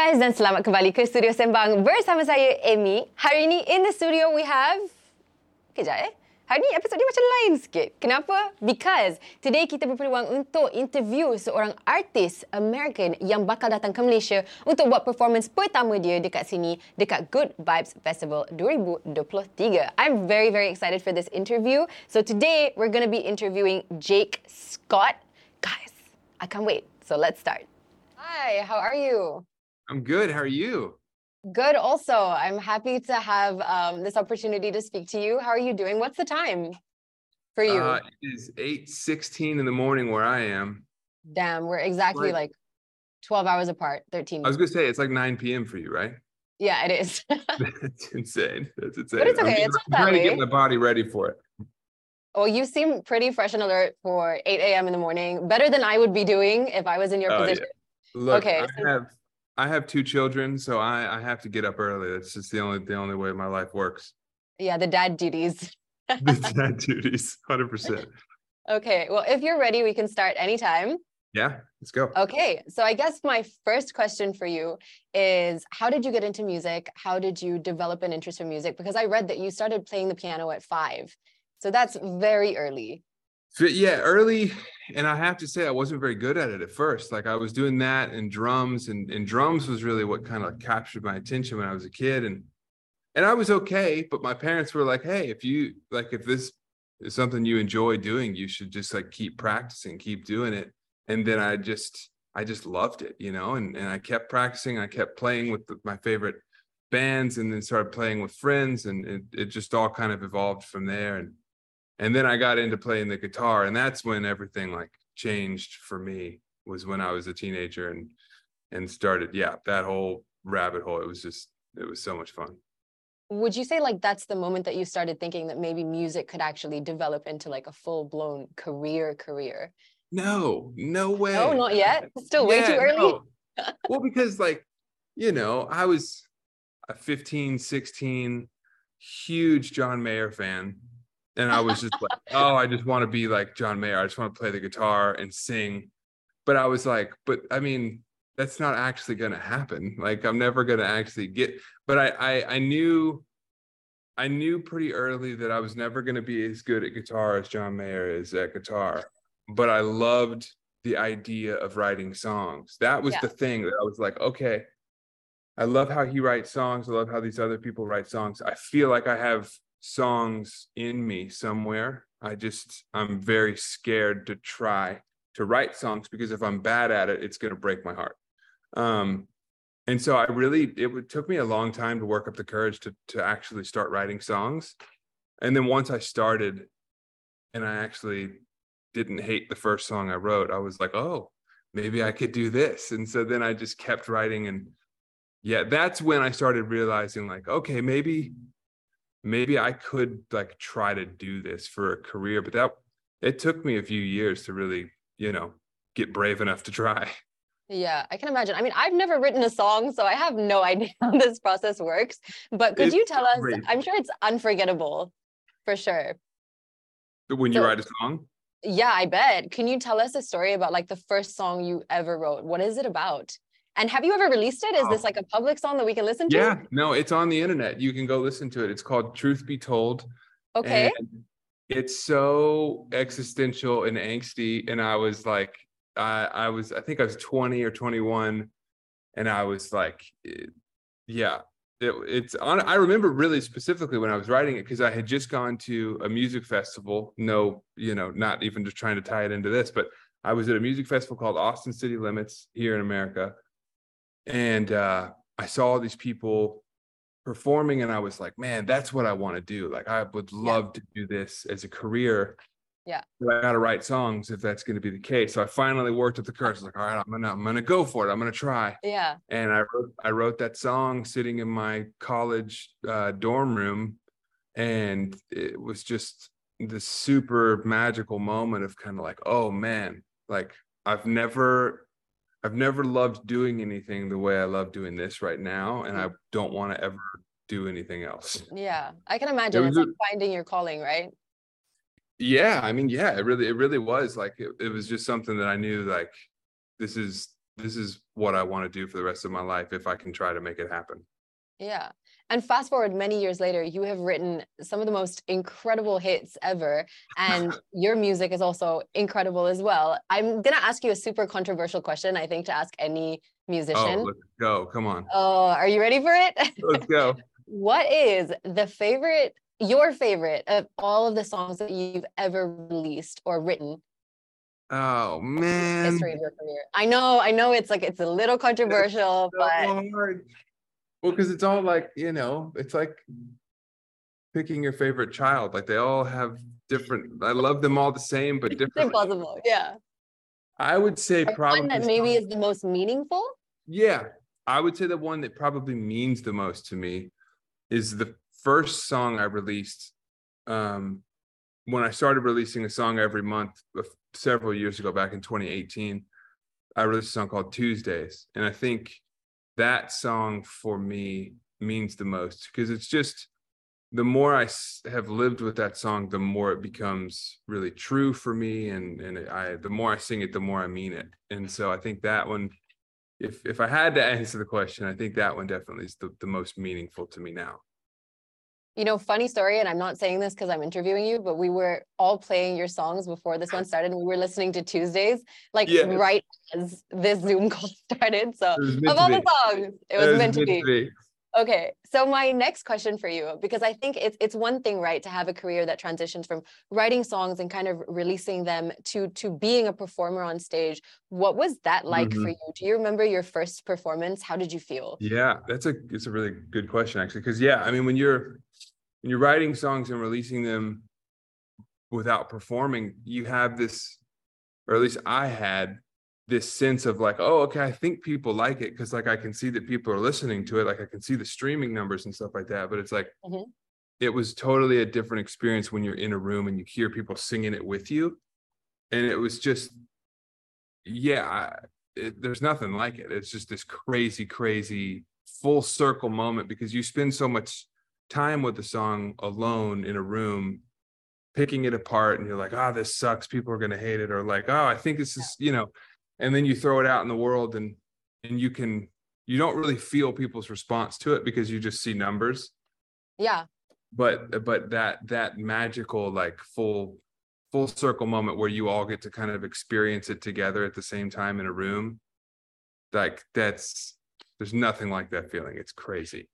guys dan selamat kembali ke Studio Sembang bersama saya Amy. Hari ini in the studio we have Kejap eh. Hari ni episod dia macam lain sikit. Kenapa? Because today kita berpeluang untuk interview seorang artis American yang bakal datang ke Malaysia untuk buat performance pertama dia dekat sini dekat Good Vibes Festival 2023. I'm very very excited for this interview. So today we're going to be interviewing Jake Scott. Guys, I can't wait. So let's start. Hi, how are you? I'm good. How are you? Good also. I'm happy to have um, this opportunity to speak to you. How are you doing? What's the time for you? Uh, it is 8:16 in the morning where I am. Damn, we're exactly Right. like 12 hours apart, 13. I was gonna say it's like 9 p.m. for you, right? yeah, it is. That's insane. That's insane. But it's I'm okay, it's not I'm trying to get my body ready for it. well, you seem pretty fresh and alert for 8 a.m. in the morning. Better than I would be doing if I was in your Oh, yeah. position. Look, Okay, I so- have I have two children, so I, I have to get up early. That's just the only the only way my life works. Yeah, the dad duties. The dad duties, hundred percent. Okay, well, if you're ready, we can start anytime. Yeah, let's go. Okay, so I guess my first question for you is how did you get into music? How did you develop an interest in music? Because I read that you started playing the piano at five. So that's very early. Yeah, early, and I have to say I wasn't very good at it at first. Like I was doing that and drums, and and drums was really what kind of captured my attention when I was a kid, and and I was okay. But my parents were like, "Hey, if you like, if this is something you enjoy doing, you should just like keep practicing, keep doing it." And then I just I just loved it, you know, and and I kept practicing. I kept playing with the, my favorite bands, and then started playing with friends, and it it just all kind of evolved from there, and and then I got into playing the guitar, and that's when everything like changed for me. Was when I was a teenager and and started, yeah, that whole rabbit hole. It was just, it was so much fun. Would you say like that's the moment that you started thinking that maybe music could actually develop into like a full blown career career? No, no way. No, not yet. Still way too early. no. well, because like, you know, I was a 15, 16, huge John Mayer fan. And I was just like, oh, I just want to be like John Mayer. I just want to play the guitar and sing. But I was like, but I mean, that's not actually gonna happen. Like I'm never gonna actually get, but I I, I knew I knew pretty early that I was never gonna be as good at guitar as John Mayer is at guitar. But I loved the idea of writing songs. That was Yeah. the thing that I was like, okay, I love how he writes songs. I love how these other people write songs. I feel like I have songs in me somewhere. I just, I'm very scared to try to write songs because if I'm bad at it, it's going to break my heart. Um, and so I really, it took me a long time to work up the courage to, to actually start writing songs. And then once I started and I actually didn't hate the first song I wrote, I was like, oh, maybe I could do this. And so then I just kept writing. And yeah, that's when I started realizing, like, okay, maybe, maybe I could like try to do this for a career. But that, it took me a few years to really, you know, get brave enough to try. Yeah, I can imagine. I mean, I've never written a song, so I have no idea how this process works. But could It's you tell us? I'm sure it's unforgettable for sure. But when you So- write a song, Yeah, I bet. Can you tell us a story about like the first song you ever wrote? What is it about? And have you ever released it? Is this like a public song that we can listen to? yeah, no, it's on the internet. You can go listen to it. It's called Truth Be Told. Okay. It's so existential and angsty. And I was like, I, I was, I think I was 20 or 21. And I was like, eh, yeah, it, it's on. I remember really specifically when I was writing it because I had just gone to a music festival. No, you know, not even just trying to tie it into this, but I was at a music festival called Austin City Limits here in America. And uh, I saw these people performing and I was like, man, that's what I want to do. Like I would love to do this as a career. Yeah. But I gotta write songs if that's gonna be the case. So I finally worked up the courage. I was like, all right, I'm gonna I'm gonna go for it. I'm gonna try. Yeah. And I wrote I wrote that song sitting in my college uh, dorm room. And it was just this super magical moment of kind of like, oh man, like I've never I've never loved doing anything the way I love doing this right now. And I mm. don't want to ever do anything else. Yeah. I can imagine it's like finding your calling, right? Yeah, I mean, yeah, it really, it really was like it, it was just something that I knew like this is this is what I want to do for the rest of my life if I can try to make it happen. Yeah. And fast forward many years later, you have written some of the most incredible hits ever. And your music is also incredible as well. I'm going to ask you a super controversial question, I think, to ask any oh, musician. Oh, let's go. Come on. Oh, are you ready for it? Let's go. what is the favorite, your favorite of all of the songs that you've ever released or written? Oh man. History of your career. I know, I know it's like it's a little controversial, So but hard. Well, because it's all like, you know, it's like picking your favorite child. Like they all have different, I love them all the same, but different. impossible. Yeah. I would say Or probably that maybe is the most meaningful. Yeah, I would say the one that probably means the most to me is the first song I released. Um, when I started releasing a song every month uh, several years ago, back in 2018, I released a song called Tuesdays, and I think that song for me means the most because it's just the more I have lived with that song, the more it becomes really true for me, and and I the more I sing it, the more I mean it, and so I think that one if if I had to answer the question, I think that one definitely is the, the most meaningful to me now. You know, funny story, and I'm not saying this because I'm interviewing you, but we were all playing your songs before this one started, and we were listening to Tuesdays, like Yes. right as this Zoom call started. So of all the songs, it was, meant to be. be. Okay, so my next question for you, because I think it's it's one thing, right, to have a career that transitions from writing songs and kind of releasing them to to being a performer on stage. What was that like for Mhm. you? Do you remember your first performance? How did you feel? Yeah, that's a it's a really good question actually because yeah, I mean when you're when you're writing songs and releasing them without performing, you have this, or at least I had this sense of like, oh, okay, I think people like it because like I can see that people are listening to it, like I can see the streaming numbers and stuff like that. But it's like Mhm. it was totally a different experience when you're in a room and you hear people singing it with you, and it was just, yeah, it, there's nothing like it. It's just this crazy, crazy full circle moment because you spend so much time with the song alone in a room picking it apart and you're like oh this sucks people are going to hate it or like oh i think this is you know and then you throw it out in the world and and you can you don't really feel people's response to it because you just see numbers. Yeah, but but that that magical like full full circle moment where you all get to kind of experience it together at the same time in a room like that's there's nothing like that feeling. It's crazy.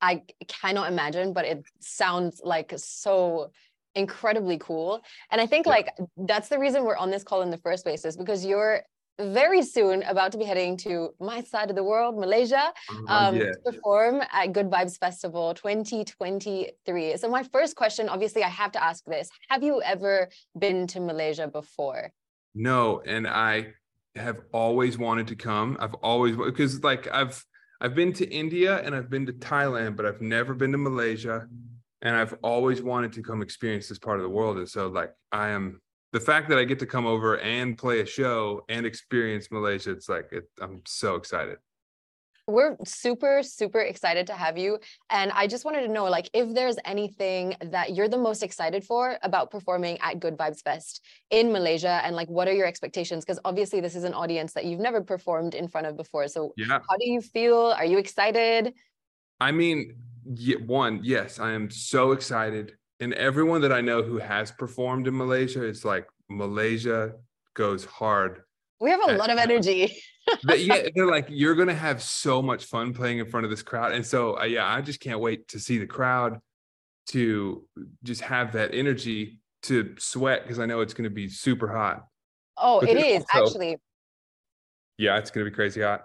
I cannot imagine, but it sounds like so incredibly cool. And I think Yeah. like that's the reason we're on this call in the first place is because you're very soon about to be heading to my side of the world, Malaysia, Uh, um, yeah to perform at Good Vibes Festival 2023. So my first question, obviously, I have to ask this: Have you ever been to Malaysia before? No, and I have always wanted to come. I've always because like I've I've been to India and I've been to Thailand, but I've never been to Malaysia. And I've always wanted to come experience this part of the world. And so like I am the fact that I get to come over and play a show and experience Malaysia, it's like it, I'm so excited. We're super, super excited to have you. And I just wanted to know, like, if there's anything that you're the most excited for about performing at Good Vibes Fest in Malaysia, and like, what are your expectations? Because obviously, this is an audience that you've never performed in front of before. So, Yeah. how do you feel? Are you excited? I mean, ye- one, yes, I am so excited. And everyone that I know who has performed in Malaysia it's like, Malaysia goes hard. We have a Uh, lot of energy. But yeah, they're like, you're gonna have so much fun playing in front of this crowd. And so, uh, yeah, I just can't wait to see the crowd, to just have that energy to sweat because I know it's gonna be super hot. Oh, But it is also- actually. Yeah, it's gonna be crazy hot.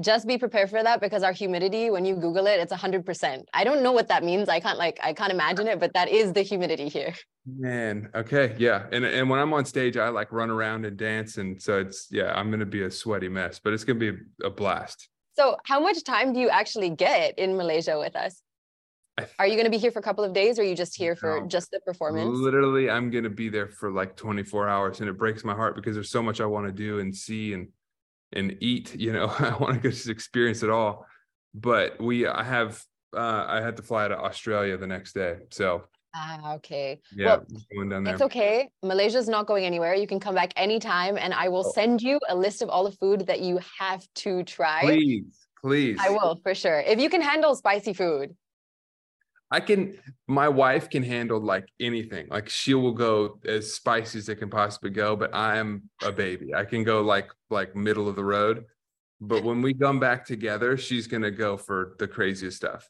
Just be prepared for that because our humidity, when you Google it, it's 100%. I don't know what that means. I can't like, I can't imagine it, but that is the humidity here. Man, okay, yeah. And and when I'm on stage, I like run around and dance. And so it's yeah, I'm gonna be a sweaty mess, but it's gonna be a, a blast. So, how much time do you actually get in Malaysia with us? Are you going to be here for a couple of days or are you just here for No. just the performance? Literally, I'm gonna be there for like 24 hours, and it breaks my heart because there's so much I want to do and see and and eat. You know, I want to go just experience it all. But we, I have, uh, I had to fly to Australia the next day, so Ah, okay. Yeah, Well, going down there. It's okay. Malaysia's not going anywhere. You can come back anytime, and I will Oh. send you a list of all the food that you have to try. Please, please. I will for sure. If you can handle spicy food. I can. My wife can handle like anything. Like she will go as spicy as it can possibly go. But I'm a baby. I can go like like middle of the road. But when we come back together, she's gonna go for the craziest stuff.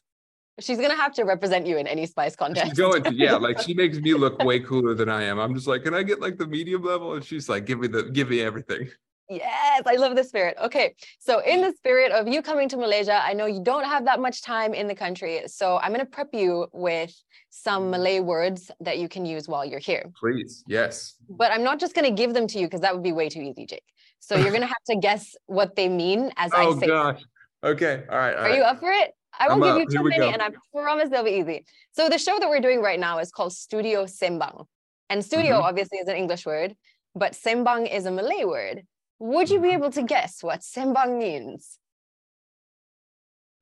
She's gonna have to represent you in any spice contest. She's going to yeah. Like she makes me look way cooler than I am. I'm just like, can I get like the medium level? And she's like, give me the give me everything. Yes, I love the spirit. Okay, so in the spirit of you coming to Malaysia, I know you don't have that much time in the country, so I'm gonna prep you with some Malay words that you can use while you're here. Please, yes. But I'm not just gonna give them to you because that would be way too easy, Jake. So you're gonna have to guess what they mean as Oh I say. Oh gosh. Okay. All right. All Are right. you up for it? I won't I'm give up. you too many, and I promise they'll be easy. So the show that we're doing right now is called Studio Sembang, and studio Mhm. obviously is an English word, but Sembang is a Malay word. Would you be Mhm. able to guess what Sembang means?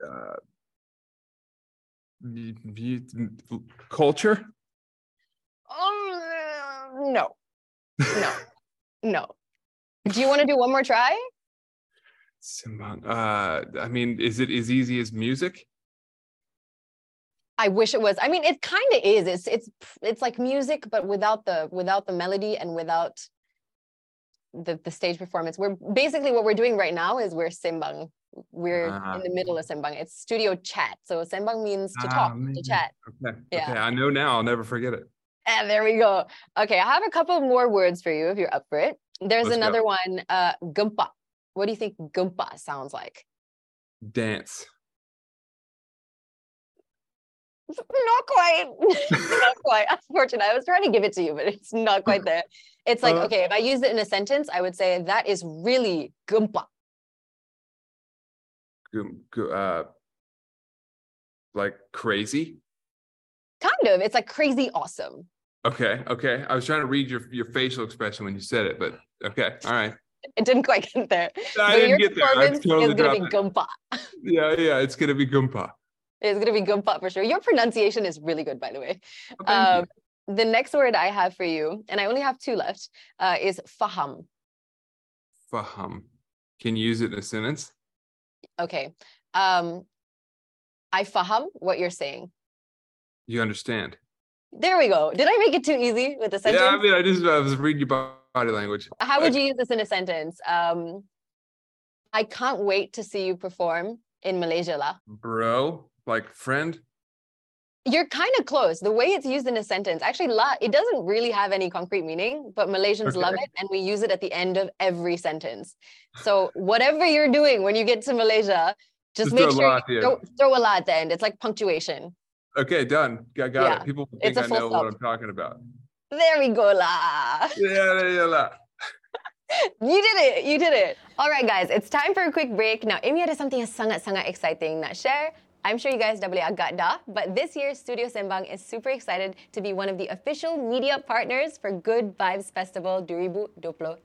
uh, culture? Um, no, no, no. Do you want to do one more try? Sembang. Uh, I mean, is it as easy as music? I wish it was. I mean, it kind of is. It's it's it's like music, but without the without the melody and without the the stage performance. We're basically what we're doing right now is we're sembang. We're Ah. in the middle of sembang. It's studio chat. So sembang means to Ah, talk, to chat. Okay. Yeah. Okay. I know now. I'll never forget it. And there we go. Okay, I have a couple more words for you if you're up for it. There's Let's go. another one, uh, gempa. What do you think gumpa sounds like? Dance. Not quite. not quite. Unfortunately, I was trying to give it to you, but it's not quite there. It's like, Uh, okay, if I use it in a sentence, I would say that is really gumpa. Gu- gu- Uh, like crazy. Kind of. It's like crazy awesome. Okay. Okay. I was trying to read your your facial expression when you said it, but okay. All right. It didn't quite get there. I but didn't your get there. I totally is going to be gumpa. Yeah. Yeah. It's gonna be Gumpa. It's going to be gumpa for sure. Your pronunciation is really good, by the way. Oh. Um, the next word I have for you, and I only have two left, uh, is faham. Faham. Can you use it in a sentence? Okay. Um, I faham what you're saying. You understand? There we go. Did I make it too easy with the sentence? Yeah, I mean, I just I was reading your body language. How would you use this in a sentence? Um, I can't wait to see you perform in Malaysia lah. Bro, like friend. You're kind of close. The way it's used in a sentence, actually, la, it doesn't really have any concrete meaning, but Malaysians love it, and we use it at the end of every sentence. So whatever you're doing when you get to Malaysia, just, Just make sure la you throw, throw a la at the end. It's like punctuation. Okay, done. I got Yeah, it. People it's think a I know what. I'm talking about. There we go la. Yeah, yeah, yeah. You did it. You did it. All right, guys, it's time for a quick break. Now, Amy ada something yang sangat-sangat exciting nak share. I'm sure you guys dah boleh agak dah, but this year Studio Sembang is super excited to be one of the official media partners for Good Vibes Festival 2023.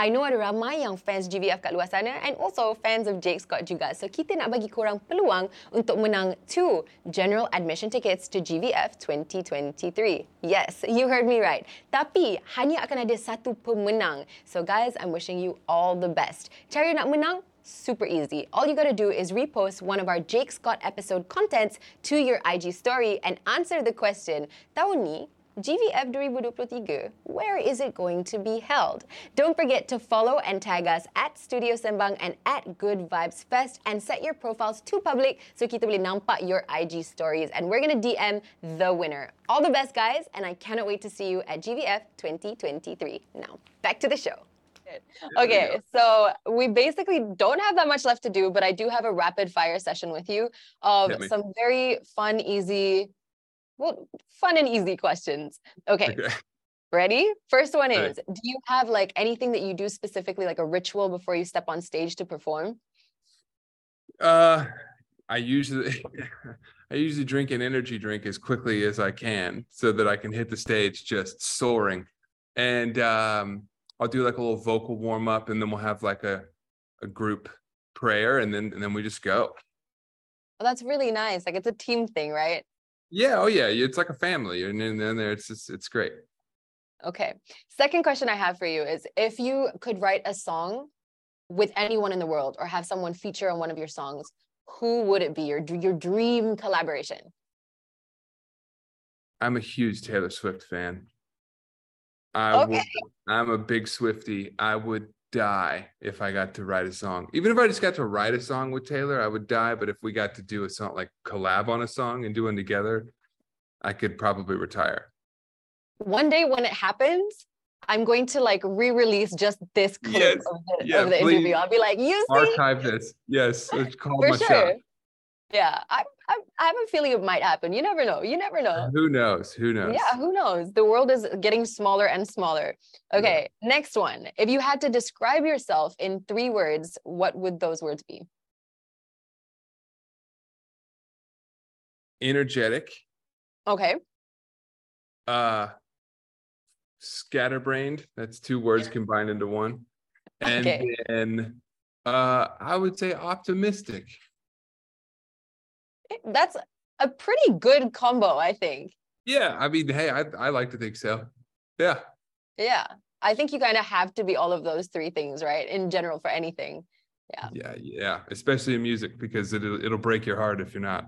I know ada ramai yang fans GVF kat luar sana and also fans of Jake Scott juga. So kita nak bagi korang peluang untuk menang two general admission tickets to GVF 2023. Yes, you heard me right. Tapi hanya akan ada satu pemenang. So guys, I'm wishing you all the best. Cara nak menang super easy. All you gotta do is repost one of our Jake Scott episode contents to your IG story and answer the question, tahun ni, GVF 2023, where is it going to be held? Don't forget to follow and tag us at Studio Sembang and at Good Vibes Fest and set your profiles to public so kita boleh nampak your IG stories and we're gonna DM the winner. All the best guys and I cannot wait to see you at GVF 2023. Now, back to the show. Okay, so we basically don't have that much left to do, but I do have a rapid fire session with you of some very fun, easy, well, fun and easy questions. Okay, Okay. ready? First one is Do you have like anything that you do specifically, like a ritual before you step on stage to perform? Uh, I usually, I usually drink an energy drink as quickly as I can so that I can hit the stage just soaring, and um, I'll do like a little vocal warm up, and then we'll have like a, a group prayer, and then and then we just go. Well, that's really nice. Like it's a team thing, right? Yeah, oh yeah, it's like a family, and then there it's just it's great. Okay. Second question I have for you is if you could write a song with anyone in the world or have someone feature on one of your songs, who would it be? Your your dream collaboration? I'm a huge Taylor Swift fan. I Okay. would, I'm a big Swiftie. I would die if I got to write a song. Even if I just got to write a song with Taylor, I would die. But if we got to do a song like collab on a song and do one together, I could probably retire. One day when it happens, I'm going to like re-release just this clip Yes. of the, Yeah, of the interview. I'll be like, you see, Archive this. Yes, it's called for my sure. shot. Yeah, I, I I have a feeling it might happen. You never know. You never know. Who knows? Who knows? Yeah, who knows? The world is getting smaller and smaller. Yeah. Okay, next one. If you had to describe yourself in three words, what would those words be? Energetic, Okay. uh scatterbrained. That's two words combined into one. And Okay. then uh I would say optimistic. That's a pretty good combo, I think. Yeah, I mean, hey, I I like to think so. Yeah. Yeah. I think you kind of have to be all of those three things, right? In general, for anything. Yeah. Yeah, yeah, especially in music because it'll it'll break your heart if you're not.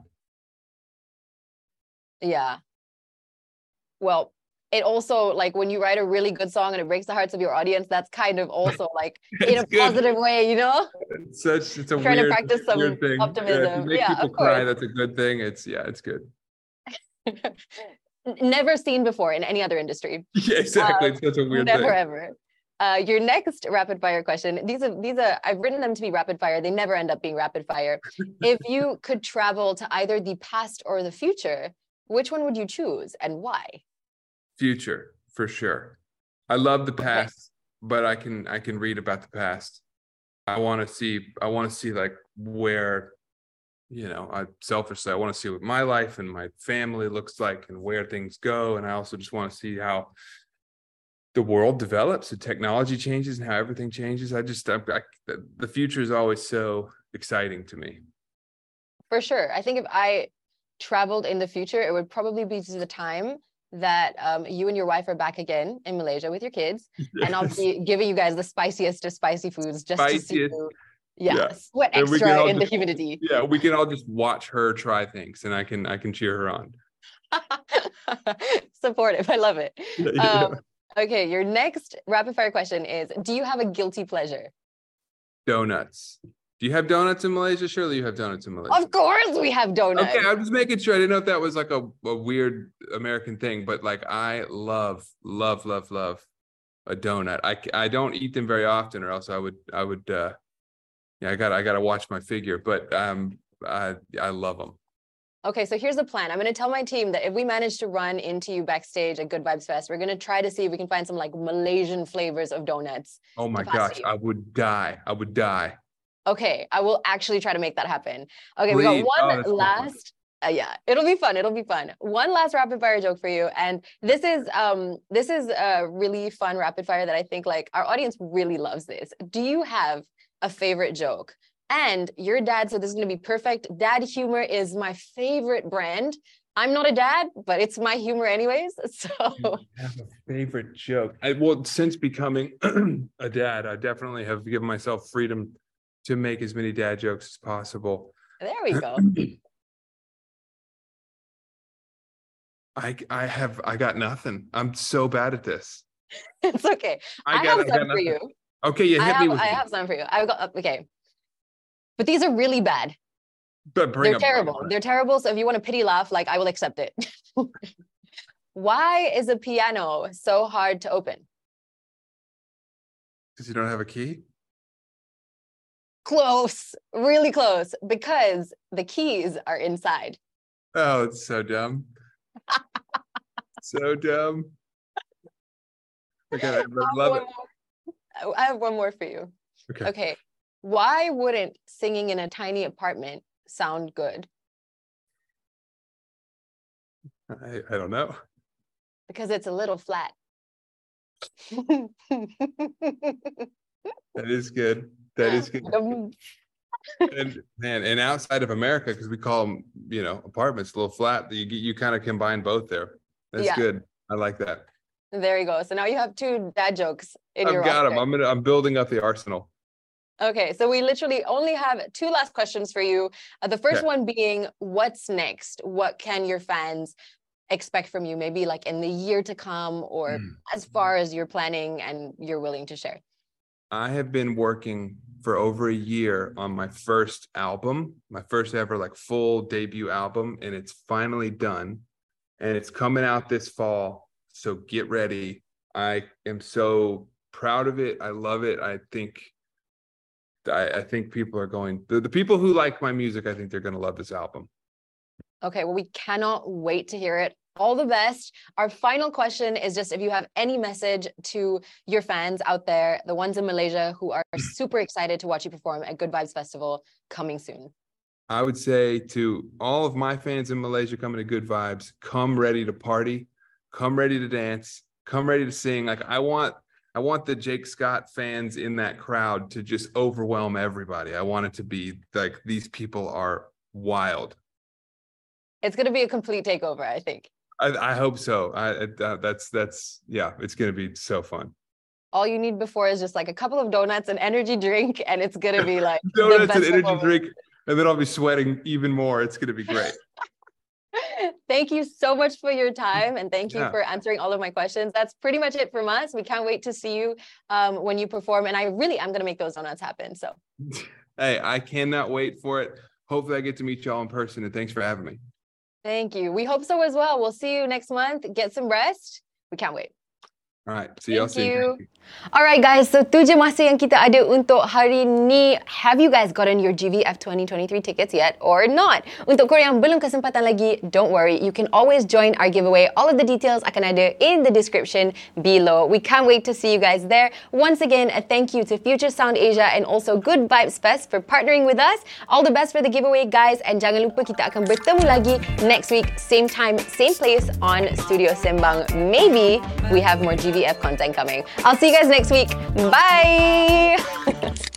Yeah. Well, it also like when you write a really good song and it breaks the hearts of your audience, that's kind of also like in a good. positive way, you know? It's such it's a Trying to practice some weird thing. Optimism. make Yeah, people cry, course. that's a good thing. It's yeah, it's good. Never seen before in any other industry. Yeah, exactly. it's such a weird thing. Never thing. ever. Uh, your next rapid fire question. These are these are I've written them to be rapid fire. They never end up being rapid fire. if you could travel to either the past or the future, which one would you choose and why? Future for sure. I love the past, but I can I can read about the past. I want to see I want to see like where you know, I selfishly I want to see what my life and my family looks like and where things go and I also just want to see how the world develops and technology changes and how everything changes. I just I, I, the- the future is always so exciting to me. For sure. I think if I traveled in the future, it would probably be to the time that um, you and your wife are back again in Malaysia with your kids, and I'll be giving you guys the spiciest of spicy foods just to see Spiciest. you. Yeah, Yeah. sweat And we can extra in the humidity. yeah, we can all just watch her try things and I can I can cheer her on. Supportive. I love it. Yeah, yeah. Um, okay, your next rapid fire question is Do you have a guilty pleasure? donuts. Do you have donuts in Malaysia? Surely you have donuts in Malaysia. Of course, we have donuts. Okay, I'm just making sure. I didn't know if that was like a, a weird American thing, but like I love, love, love, love a donut. I, I don't eat them very often, or else I would I would uh yeah I got I got to watch my figure. But um I I love them. Okay, so here's the plan. I'm going to tell my team that if we manage to run into you backstage at Good Vibes Fest, we're going to try to see if we can find some like Malaysian flavors of donuts. Oh my gosh. I would die. I would die. Okay, I will actually try to make that happen. Okay, we got Please. Oh, one fun. last. Uh, yeah, it'll be fun. It'll be fun. One last rapid fire joke for you, and this is um this is a really fun rapid fire that I think like our audience really loves this. Do you have a favorite joke? And your dad said this is going to be perfect. Dad humor is my favorite brand. I'm not a dad, but it's my humor anyways. So I have a favorite joke. I, well, since becoming a dad, I definitely have given myself freedom to make as many dad jokes as possible. there we go. I I have I got nothing. I'm so bad at this. It's okay. I, got, have got some for you. Okay, yeah, I hit me have, with I it. have some for you. I've got uh, okay. But these are really bad. But bring They're terrible. They're terrible. So if you want a pity laugh, like I will accept it. Why is a piano so hard to open? because you don't have a key. Close, really close, because the keys are inside. Oh, it's so dumb. so dumb. Okay, I love one it. more- I have one more for you. Okay. Okay. Why wouldn't singing in a tiny apartment sound good? I, I don't know. Because it's a little flat. That is good. That is good. And man, and outside of America, because we call them, you know, apartments, a little flat. You you kind of combine both there. That's Yeah. good. I like that. There you go. So now you have two dad jokes in your I've got them. I'm gonna. I'm building up the arsenal. Okay, so we literally only have two last questions for you. Uh, the first Okay. one being, what's next? What can your fans expect from you? Maybe like in the year to come, or Mm. as far as you're planning and you're willing to share. I have been working for over a year on my first album, my first ever like full debut album, and it's finally done. And it's coming out this fall. So get ready. I am so proud of it. I love it. I think I, I think people are going the, the people who like my music, I think they're gonna love this album. Okay, well, we cannot wait to hear it. All the best. Our final question is just if you have any message to your fans out there, the ones in Malaysia who are super excited to watch you perform at Good Vibes Festival coming soon. I would say to all of my fans in Malaysia coming to Good Vibes, come ready to party, come ready to dance, come ready to sing. Like I want I want the Jake Scott fans in that crowd to just overwhelm everybody. I want it to be like these people are wild. It's going to be a complete takeover, I think. I, I hope so. I, I that's that's yeah, it's gonna be so fun. All you need before is just like a couple of donuts, an energy drink, and it's going to be like Donuts and energy performance. drink, and then I'll be sweating even more. It's gonna be great. thank you so much for your time and thank you Yeah. for answering all of my questions. That's pretty much it from us. We can't wait to see you um, when you perform. And I really am going to make those donuts happen. So hey, I cannot wait for it. Hopefully, I get to meet y'all in person, and thanks for having me. Thank you. We hope so as well. We'll see you next month. Get some rest. We can't wait. All right, see y'all soon. you. Alright guys, so tu je masa yang kita ada untuk hari ni. Have you guys gotten your GVF 2023 tickets yet or not? Untuk korang yang belum kesempatan lagi, don't worry. You can always join our giveaway. All of the details akan ada in the description below. We can't wait to see you guys there. Once again, a thank you to Future Sound Asia and also Good Vibes Fest for partnering with us. All the best for the giveaway guys and jangan lupa kita akan bertemu lagi next week, same time, same place on Studio Sembang. Maybe we have more GVF content coming. I'll see you guys next week. Bye!